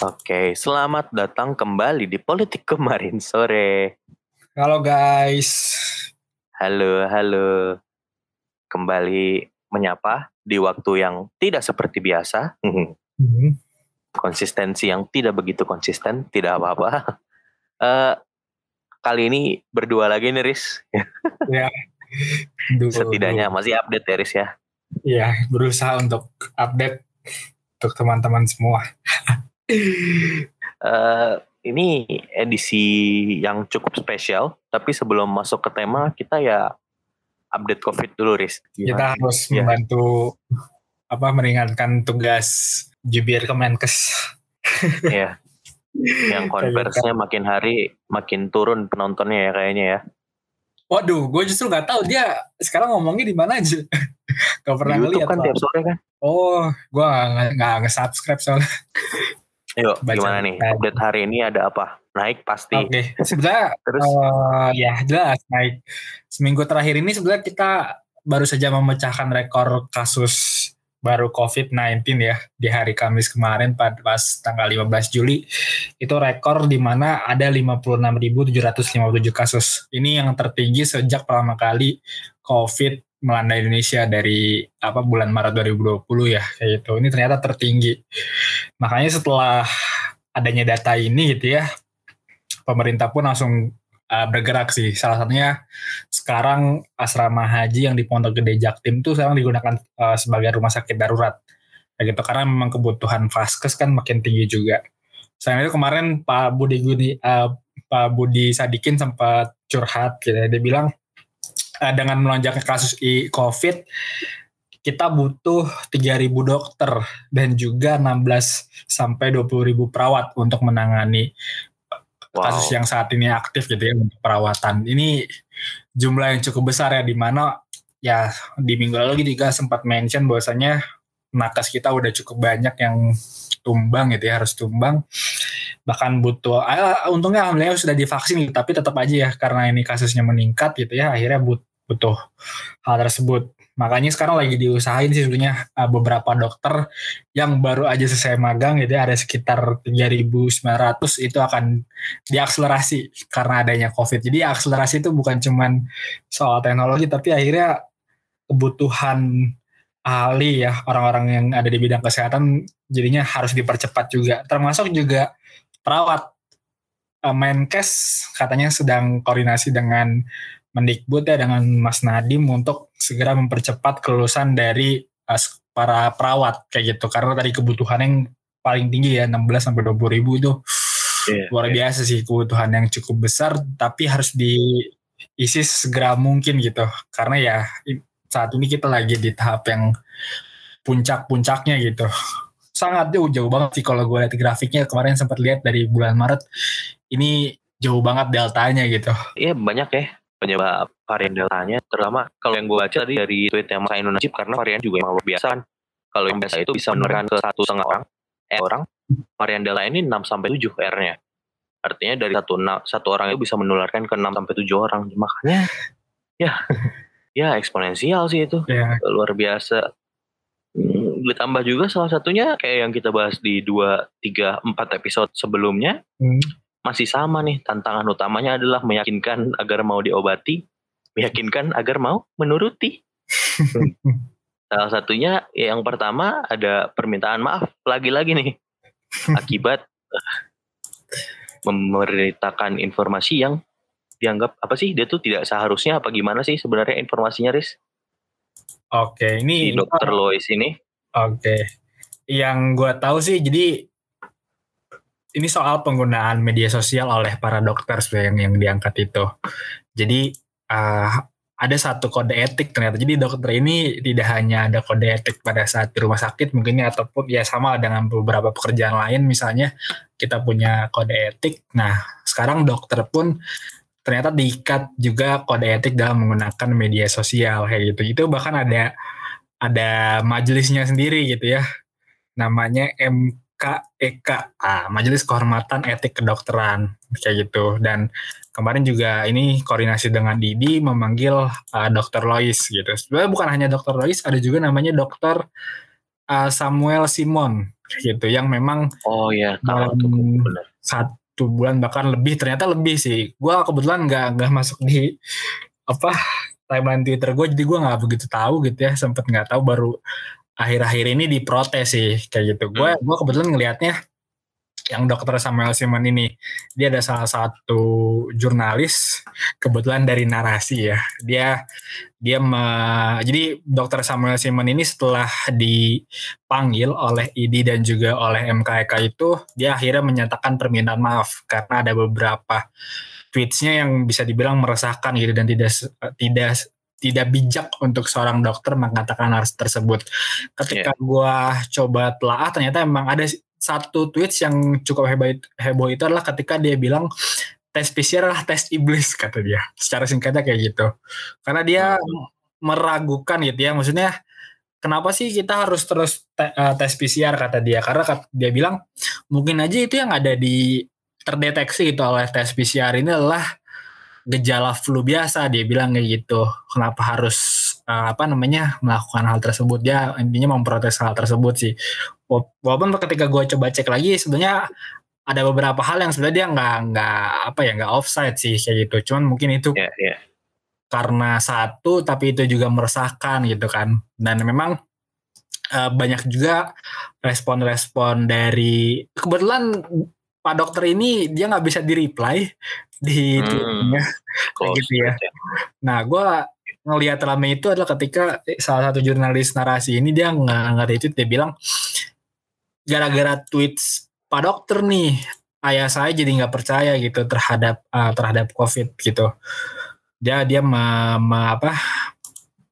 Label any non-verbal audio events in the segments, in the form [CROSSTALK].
Oke, selamat datang kembali di Politik Kemarin Sore. Halo guys. Halo, halo. Kembali menyapa di waktu yang tidak seperti biasa. Hmm. Konsistensi yang tidak begitu konsisten, tidak apa-apa. Eh, kali ini berdua lagi nih, Riz. [LAUGHS] Ya. Duh, Setidaknya masih update ya, Riz ya. Iya, berusaha untuk update untuk teman-teman semua. [LAUGHS] [LAUGHS] Eh, ini edisi yang cukup spesial, tapi sebelum masuk ke tema, kita ya update COVID dulu, Riz. Kita harus Ya. membantu apa meringankan tugas jubir Kemenkes. [LAUGHS] Iya. Yang konversinya makin hari makin turun penontonnya ya kayaknya ya. Waduh, gue justru nggak tahu dia sekarang ngomongnya di mana aja. [LAUGHS] Gak pernah Di YouTube ngeliat. kan tiap sore kan. Oh, gue nggak nggak nge-subscribe soalnya. Yuk, Baca gimana nih? Update hari ini ada apa? Naik pasti. Oke, sebenarnya Terus Eh, ya jelas naik seminggu terakhir ini sebenarnya kita baru saja memecahkan rekor kasus baru COVID-19 ya di hari Kamis kemarin pada pas tanggal 15 Juli itu rekor di mana ada 56.757 kasus. Ini yang tertinggi sejak pertama kali COVID melanda Indonesia dari apa bulan Maret 2020 ya kayak gitu. Ini ternyata tertinggi. Makanya setelah adanya data ini gitu ya pemerintah pun langsung uh, bergerak sih. Salah satunya sekarang asrama haji yang di Pondok Gede Jaktim itu sekarang digunakan uh, sebagai rumah sakit darurat. Kayak gitu karena memang kebutuhan vaskes kan makin tinggi juga. Selain itu kemarin Pak Budi Guni, uh, Pak Budi Sadikin sempat curhat gitu ya. Dia bilang dengan melonjaknya kasus COVID kita butuh 3.000 dokter dan juga 16 sampai 20.000 perawat untuk menangani wow. kasus yang saat ini aktif gitu ya untuk perawatan. Ini jumlah yang cukup besar ya di mana ya di minggu lalu juga sempat mention bahwasanya nakes kita udah cukup banyak yang tumbang gitu ya harus tumbang bahkan butuh untungnya alhamdulillah sudah divaksin gitu, tapi tetap aja ya karena ini kasusnya meningkat gitu ya akhirnya but- butuh hal tersebut makanya sekarang lagi diusahain sih sebenarnya uh, beberapa dokter yang baru aja selesai magang gitu ya ada sekitar 3.900 itu akan diakselerasi karena adanya COVID. Jadi akselerasi itu bukan cuman soal teknologi tapi akhirnya kebutuhan ahli ya orang-orang yang ada di bidang kesehatan jadinya harus dipercepat juga. Termasuk juga perawat. Eh, Menkes katanya sedang koordinasi dengan Mendikbud ya dengan Mas Nadim untuk segera mempercepat kelulusan dari eh, para perawat kayak gitu. Karena tadi kebutuhan yang paling tinggi ya 16 sampai 20 ribu itu. Iya, [SIGHS] luar iya. biasa sih kebutuhan yang cukup besar tapi harus diisi segera mungkin gitu. Karena ya saat ini kita lagi di tahap yang puncak-puncaknya gitu. Sangat jauh jauh banget sih kalau gue lihat grafiknya. Kemarin sempat lihat dari bulan Maret ini jauh banget deltanya gitu. Iya banyak ya penyebab varian deltanya. Terutama kalau yang gue baca tadi dari tweetnya Mas Ainun Najib karena varian juga emang luar biasa kan. Kalau yang biasa itu bisa menularkan ke satu setengah orang, eh orang. Varian delta ini 6 sampai 7 R-nya. Artinya dari satu satu orang itu bisa menularkan ke 6 sampai 7 orang. Makanya ya ya eksponensial sih itu. ya luar biasa. Hmm, ditambah juga salah satunya kayak yang kita bahas di 2, 3, 4 episode sebelumnya Hmm. Masih sama nih tantangan utamanya adalah meyakinkan agar mau diobati, meyakinkan agar mau menuruti. [LAUGHS] salah satunya ya yang pertama ada permintaan maaf lagi-lagi nih [LAUGHS] akibat eh, memberitakan informasi yang dianggap apa sih dia tuh tidak seharusnya apa gimana sih sebenarnya informasinya Riz oke si ini dokter Lois ini Oke. Yang gue tahu sih jadi ini soal penggunaan media sosial oleh para dokter yang, yang diangkat itu. Jadi eh, ada satu kode etik ternyata. Jadi dokter ini tidak hanya ada kode etik pada saat di rumah sakit mungkin ya, ataupun ya sama dengan beberapa pekerjaan lain misalnya kita punya kode etik. Nah sekarang dokter pun ternyata diikat juga kode etik dalam menggunakan media sosial kayak gitu. Itu bahkan ada ada majelisnya sendiri gitu ya. Namanya MKEK, ah, Majelis Kehormatan Etik Kedokteran kayak gitu. Dan kemarin juga ini koordinasi dengan Didi memanggil uh, Dokter Lois gitu. Sebenarnya bukan hanya Dokter Lois, ada juga namanya Dokter uh, Samuel Simon gitu yang memang oh ya satu bulan bahkan lebih ternyata lebih sih gue kebetulan nggak nggak masuk di apa timeline Twitter gue jadi gue nggak begitu tahu gitu ya sempet nggak tahu baru akhir-akhir ini diprotes sih kayak gitu. Gue hmm. gue kebetulan ngelihatnya yang dokter Samuel Simon ini. Dia ada salah satu jurnalis kebetulan dari narasi ya. Dia dia me, jadi dokter Samuel Simon ini setelah dipanggil oleh ID dan juga oleh MKK itu dia akhirnya menyatakan permintaan maaf karena ada beberapa tweetsnya yang bisa dibilang meresahkan gitu dan tidak tidak tidak bijak untuk seorang dokter mengatakan hal tersebut. Ketika yeah. gue coba telah ternyata emang ada satu tweets yang cukup heboh, heboh itu adalah ketika dia bilang tes PCR adalah tes iblis [LAUGHS] kata dia. Secara singkatnya kayak gitu. Karena dia hmm. meragukan gitu ya. Maksudnya kenapa sih kita harus terus te, uh, tes PCR kata dia? Karena kata, dia bilang mungkin aja itu yang ada di terdeteksi gitu oleh tes PCR ini adalah gejala flu biasa dia bilang kayak gitu. Kenapa harus uh, apa namanya melakukan hal tersebut? Dia intinya memprotes hal tersebut sih walaupun ketika gue coba cek lagi sebenarnya ada beberapa hal yang sebenarnya dia nggak nggak apa ya nggak offside sih kayak gitu cuman mungkin itu yeah, yeah. karena satu tapi itu juga meresahkan gitu kan dan memang uh, banyak juga respon-respon dari kebetulan Pak dokter ini dia nggak bisa di reply di hmm, gitu ya. Nah, gue ngelihat rame itu adalah ketika salah satu jurnalis narasi ini dia nggak nggak itu dia bilang gara-gara tweets Pak Dokter nih ayah saya jadi nggak percaya gitu terhadap uh, terhadap COVID gitu. Dia dia me, me, apa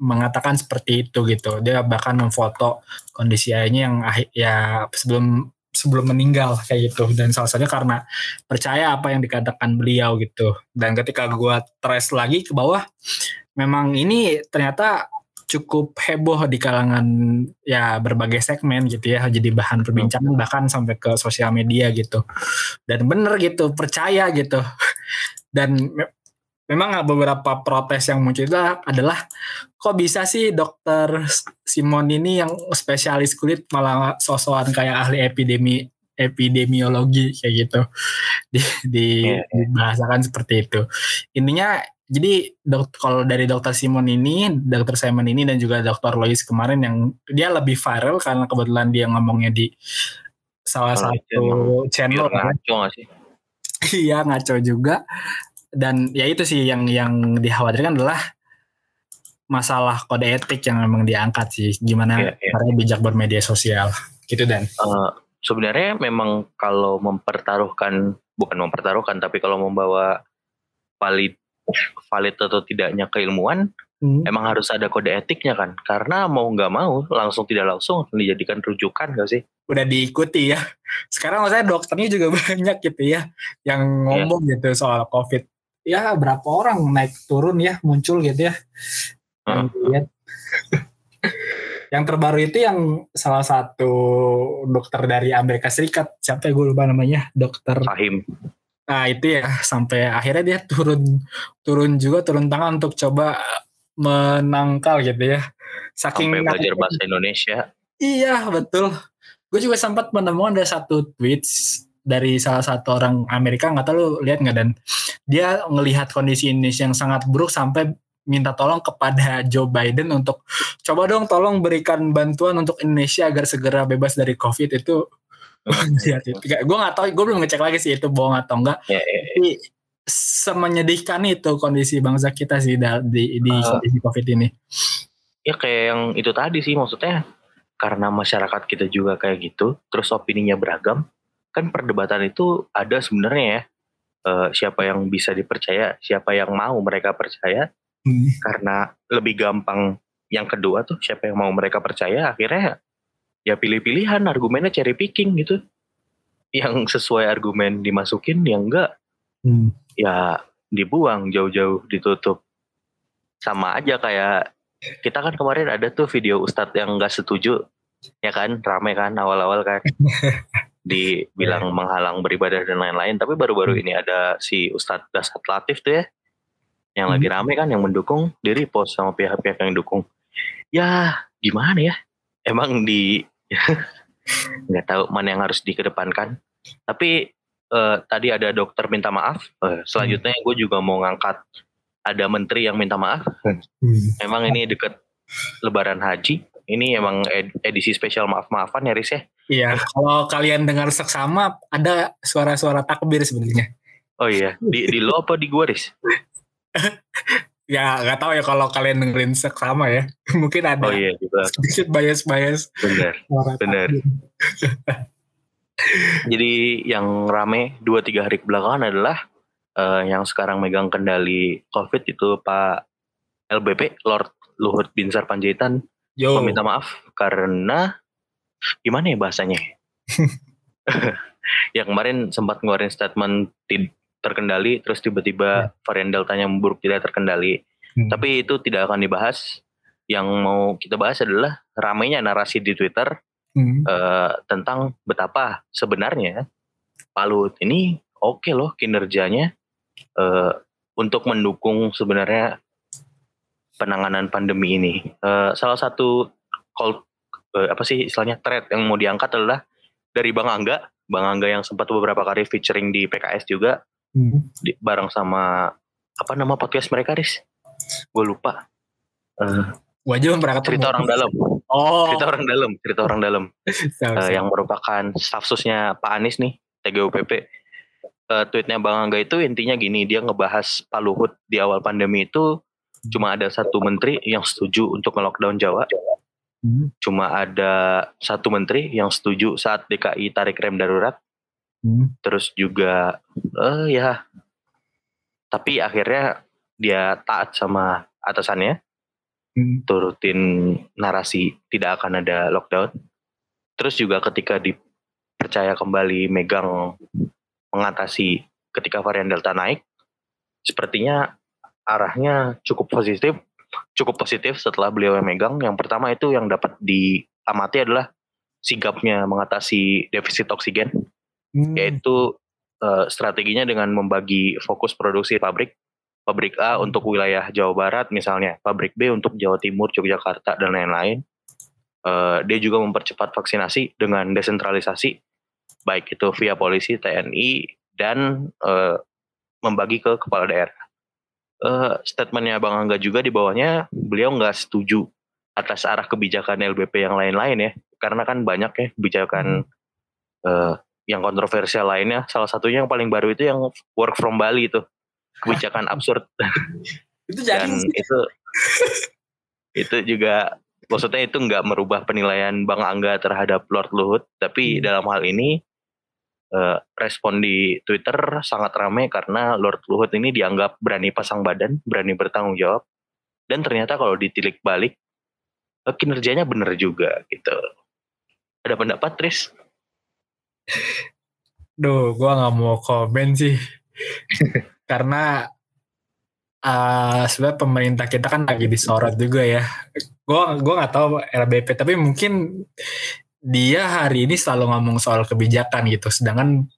mengatakan seperti itu gitu. Dia bahkan memfoto kondisi ayahnya yang ya sebelum sebelum meninggal kayak gitu. Dan salah satunya karena percaya apa yang dikatakan beliau gitu. Dan ketika gua trace lagi ke bawah memang ini ternyata cukup heboh di kalangan ya berbagai segmen gitu ya. Jadi bahan perbincangan bahkan sampai ke sosial media gitu. Dan bener gitu. Percaya gitu. [LAUGHS] Dan me memang beberapa protes yang muncul itu adalah kok bisa sih dokter Simon ini yang spesialis kulit malah sosokan kayak ahli epidemi epidemiologi kayak gitu [LAUGHS] di, di yeah. Iya. dibahasakan seperti itu intinya jadi dok, kalau dari dokter Simon ini, dokter Simon ini dan juga dokter Lois kemarin yang dia lebih viral karena kebetulan dia ngomongnya di salah kalau satu channel. Ngaco gak sih? Iya ngaco juga. Dan ya itu sih yang yang dikhawatirkan adalah masalah kode etik yang memang diangkat sih. Gimana yeah, yeah. caranya bijak bermedia sosial gitu dan. Uh, sebenarnya memang kalau mempertaruhkan bukan mempertaruhkan tapi kalau membawa valid valid atau tidaknya keilmuan hmm. emang harus ada kode etiknya kan karena mau nggak mau langsung tidak langsung dijadikan rujukan gak sih udah diikuti ya sekarang maksudnya dokternya juga [LAUGHS] banyak gitu ya yang iya. ngomong yeah. gitu soal covid ya berapa orang naik turun ya muncul gitu ya yang, yang terbaru itu yang salah satu dokter dari Amerika Serikat. Siapa ya? Gue lupa namanya. Dokter. Fahim Nah itu ya. Sampai akhirnya dia turun turun juga turun tangan untuk coba menangkal gitu ya. Saking sampai belajar bahasa Indonesia. Iya betul. Gue juga sempat menemukan ada satu tweet dari salah satu orang Amerika. Nggak tahu lu lihat nggak dan? Dia ngelihat kondisi Indonesia yang sangat buruk sampai minta tolong kepada Joe Biden untuk coba dong tolong berikan bantuan untuk Indonesia agar segera bebas dari COVID itu [LAUGHS] itu. Gue gak tau, gue belum ngecek lagi sih itu bohong atau enggak. Yeah, yeah, yeah. Tapi semenyedihkan itu kondisi bangsa kita sih di, di uh, kondisi COVID ini. Ya kayak yang itu tadi sih maksudnya karena masyarakat kita juga kayak gitu, terus opininya beragam, kan perdebatan itu ada sebenarnya ya. Uh, siapa yang bisa dipercaya, siapa yang mau mereka percaya, hmm. karena lebih gampang yang kedua tuh siapa yang mau mereka percaya akhirnya ya pilih-pilihan argumennya cherry picking gitu yang sesuai argumen dimasukin yang enggak hmm. ya dibuang jauh-jauh ditutup sama aja kayak kita kan kemarin ada tuh video ustadz yang enggak setuju ya kan rame kan awal-awal kan [LAUGHS] dibilang menghalang beribadah dan lain-lain tapi baru-baru hmm. ini ada si ustadz Dasat Latif tuh ya yang hmm. lagi rame kan yang mendukung diri post sama pihak-pihak yang dukung. Ya gimana ya? Emang di [LAUGHS] nggak tahu mana yang harus dikedepankan. Tapi uh, tadi ada dokter minta maaf. Uh, selanjutnya gue juga mau ngangkat. Ada menteri yang minta maaf. Hmm. emang ini deket lebaran haji. Ini emang ed edisi spesial maaf-maafan ya Riz ya? Iya kalau kalian dengar seksama ada suara-suara takbir sebenarnya. Oh iya. Di, di lo apa di gue Riz ya nggak tahu ya kalau kalian dengerin sama ya. [LAUGHS] Mungkin ada oh, iya, juga. sedikit bias bias benar benar [LAUGHS] jadi yang rame dua tiga hari kebelakangan adalah uh, yang sekarang megang kendali covid itu Pak LBP Lord Luhut Binsar Panjaitan. Yo. meminta maaf karena gimana ya bahasanya? [LAUGHS] Yang kemarin sempat ngeluarin statement terkendali terus tiba-tiba hmm. varian deltanya memburuk tidak terkendali hmm. tapi itu tidak akan dibahas yang mau kita bahas adalah ramainya narasi di Twitter hmm. uh, tentang betapa sebenarnya Pak Luhut ini oke okay loh kinerjanya uh, untuk mendukung sebenarnya penanganan pandemi ini uh, salah satu call uh, apa sih istilahnya thread yang mau diangkat adalah dari Bang Angga Bang Angga yang sempat beberapa kali featuring di PKS juga hmm. di, bareng sama apa nama podcast mereka Riz? Gue lupa. Uh, gue aja pernah cerita orang dalam. Oh. Cerita orang dalam cerita orang dalam. [LAUGHS] Uh, yang merupakan staff susnya Pak Anies nih TGUPP uh, tweetnya Bang Angga itu intinya gini dia ngebahas Pak Luhut di awal pandemi itu cuma ada satu menteri yang setuju untuk nge-lockdown Jawa. Hmm. cuma ada satu menteri yang setuju saat DKI tarik rem darurat Hmm. Terus juga uh, ya tapi akhirnya dia taat sama atasannya. Hmm. Turutin narasi tidak akan ada lockdown. Terus juga ketika dipercaya kembali megang mengatasi ketika varian Delta naik, sepertinya arahnya cukup positif, cukup positif setelah beliau yang megang. Yang pertama itu yang dapat diamati adalah sigapnya mengatasi defisit oksigen hmm. yaitu uh, strateginya dengan membagi fokus produksi pabrik pabrik A hmm. untuk wilayah Jawa Barat misalnya pabrik B untuk Jawa Timur Yogyakarta dan lain-lain uh, dia juga mempercepat vaksinasi dengan desentralisasi baik itu via polisi TNI dan uh, membagi ke kepala daerah uh, statementnya Bang Angga juga di bawahnya beliau nggak setuju atas arah kebijakan LBP yang lain-lain ya karena kan banyak ya kebijakan uh, yang kontroversial lainnya. Salah satunya yang paling baru itu yang work from Bali itu. Kebijakan [LAUGHS] absurd. Itu dan itu itu juga maksudnya itu nggak merubah penilaian Bang Angga terhadap Lord Luhut. Tapi hmm. dalam hal ini uh, respon di Twitter sangat ramai karena Lord Luhut ini dianggap berani pasang badan berani bertanggung jawab. Dan ternyata kalau ditilik balik uh, kinerjanya benar juga gitu. Ada pendapat Tris Duh, gue nggak mau komen sih. [LAUGHS] Karena uh, sebenarnya pemerintah kita kan lagi disorot juga ya. Gue gua nggak tahu LBP, tapi mungkin dia hari ini selalu ngomong soal kebijakan gitu. Sedangkan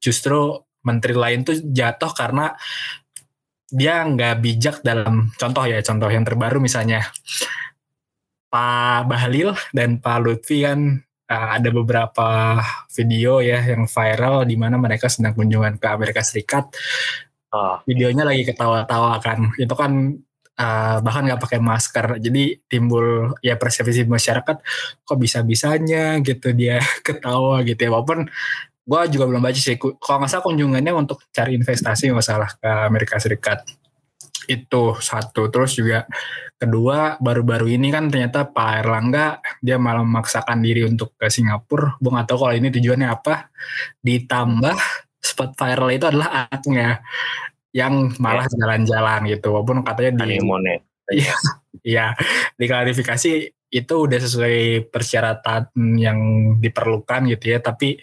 justru menteri lain tuh jatuh karena dia nggak bijak dalam contoh ya contoh yang terbaru misalnya Pak Bahlil dan Pak Lutfi kan uh, ada beberapa video ya yang viral di mana mereka sedang kunjungan ke Amerika Serikat. Oh. Videonya lagi ketawa-tawa kan. Itu kan uh, bahkan nggak pakai masker. Jadi timbul ya persepsi masyarakat kok bisa-bisanya gitu dia [LAUGHS] ketawa gitu ya. Walaupun gue juga belum baca sih. Kalau nggak salah kunjungannya untuk cari investasi masalah ke Amerika Serikat itu satu. Terus juga kedua baru-baru ini kan ternyata Pak Erlangga dia malah memaksakan diri untuk ke Singapura. Gue nggak tahu kalau ini tujuannya apa. Ditambah spot viral itu adalah anaknya yang malah iya. jalan-jalan gitu. Walaupun katanya di [LAUGHS] iya iya. Diklarifikasi itu udah sesuai persyaratan yang diperlukan gitu ya. Tapi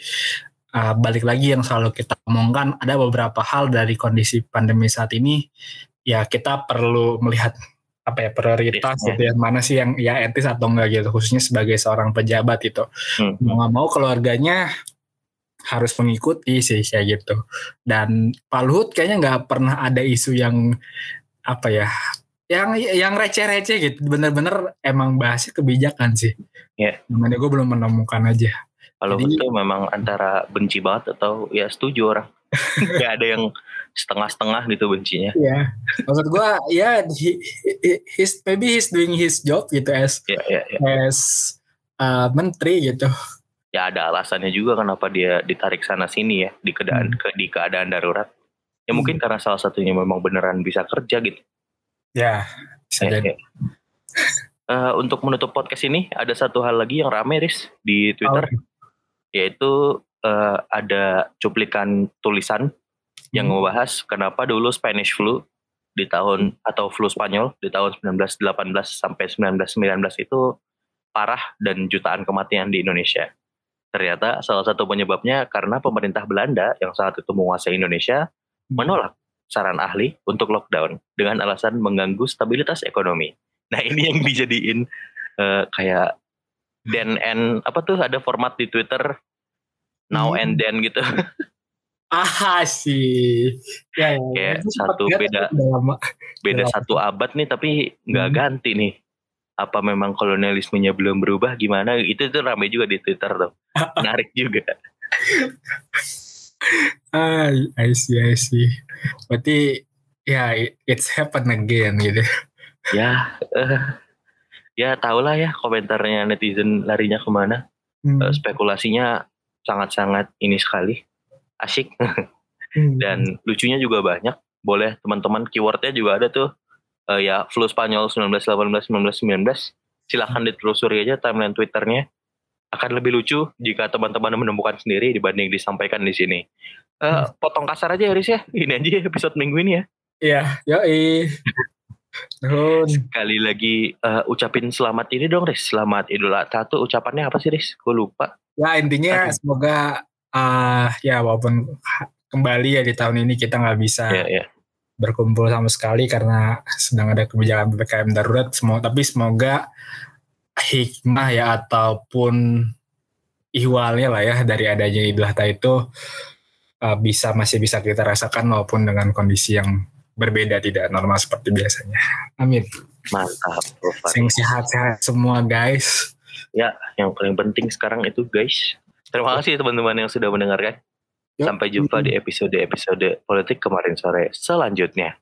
uh, balik lagi yang selalu kita omongkan ada beberapa hal dari kondisi pandemi saat ini ya kita perlu melihat apa ya prioritas gitu ya mana sih yang ya etis atau enggak gitu khususnya sebagai seorang pejabat itu hmm. mau nggak mau keluarganya harus mengikuti sih kayak gitu. Dan Pak Luhut kayaknya nggak pernah ada isu yang apa ya yang yang receh-receh gitu. Bener-bener emang bahasnya kebijakan sih. Ya namanya gue belum menemukan aja. Kalau itu memang antara benci banget atau ya setuju orang. [LAUGHS] Nggak ada yang setengah-setengah gitu bencinya. Iya, maksud gue ya he, he- he's maybe he's doing his job gitu as ya ya ya as uh, menteri gitu. Ya ada alasannya juga kenapa dia ditarik sana sini ya di keadaan ke, di keadaan darurat. Ya Hmm. mungkin karena salah satunya memang beneran bisa kerja gitu. Ya bisa Ya, jadi. ya. Eh, untuk menutup podcast ini ada satu hal lagi yang rame Riz di Twitter. Oh, yaitu eh, ada cuplikan tulisan yang Hmm. membahas kenapa dulu Spanish flu di tahun atau flu Spanyol di tahun 1918 sampai 1919 itu parah dan jutaan kematian di Indonesia. Ternyata salah satu penyebabnya karena pemerintah Belanda yang saat itu menguasai Indonesia menolak saran ahli untuk lockdown dengan alasan mengganggu stabilitas ekonomi. Nah ini yang dijadiin eh, kayak then and apa tuh ada format di Twitter now Hmm. and then gitu. [LAUGHS] ah sih ya, ya, ya. Kayak satu beda- lama. beda satu abad nih tapi nggak Hmm. ganti nih. Apa memang kolonialismenya belum berubah gimana? Itu tuh rame juga di Twitter tuh. [LAUGHS] Menarik juga. Ah I see I see. Berarti ya it- it's happen again gitu. Ya eh, ya tau lah ya komentarnya netizen larinya ke mana. Hmm. Eh, spekulasinya sangat-sangat ini sekali asyik [LAUGHS] Hmm. dan lucunya juga banyak. Boleh teman-teman keywordnya juga ada tuh. Eh, ya flu Spanyol 1918 1919 silahkan ditelusuri aja timeline twitternya. Akan lebih lucu jika teman-teman menemukan sendiri dibanding disampaikan di sini. Eh, potong kasar aja Riz ya. Ini aja episode minggu ini ya. Iya, yoi. Sekali lagi eh, ucapin selamat ini dong Riz. Selamat Idul Adha tuh ucapannya apa sih Riz? Gue lupa. Ya intinya Aduh. semoga ah ya walaupun kembali ya di tahun ini kita nggak bisa ya ya berkumpul sama sekali karena sedang ada kebijakan ppkm darurat. Semua tapi semoga hikmah ya ataupun ihwalnya lah ya dari adanya Idul Adha itu ah, bisa masih bisa kita rasakan walaupun dengan kondisi yang berbeda tidak normal seperti biasanya. Amin. mantap sehat-sehat semua guys. yang paling penting sekarang itu guys terima kasih teman-teman yang sudah mendengarkan. Yuk. sampai jumpa di episode-episode politik kemarin sore selanjutnya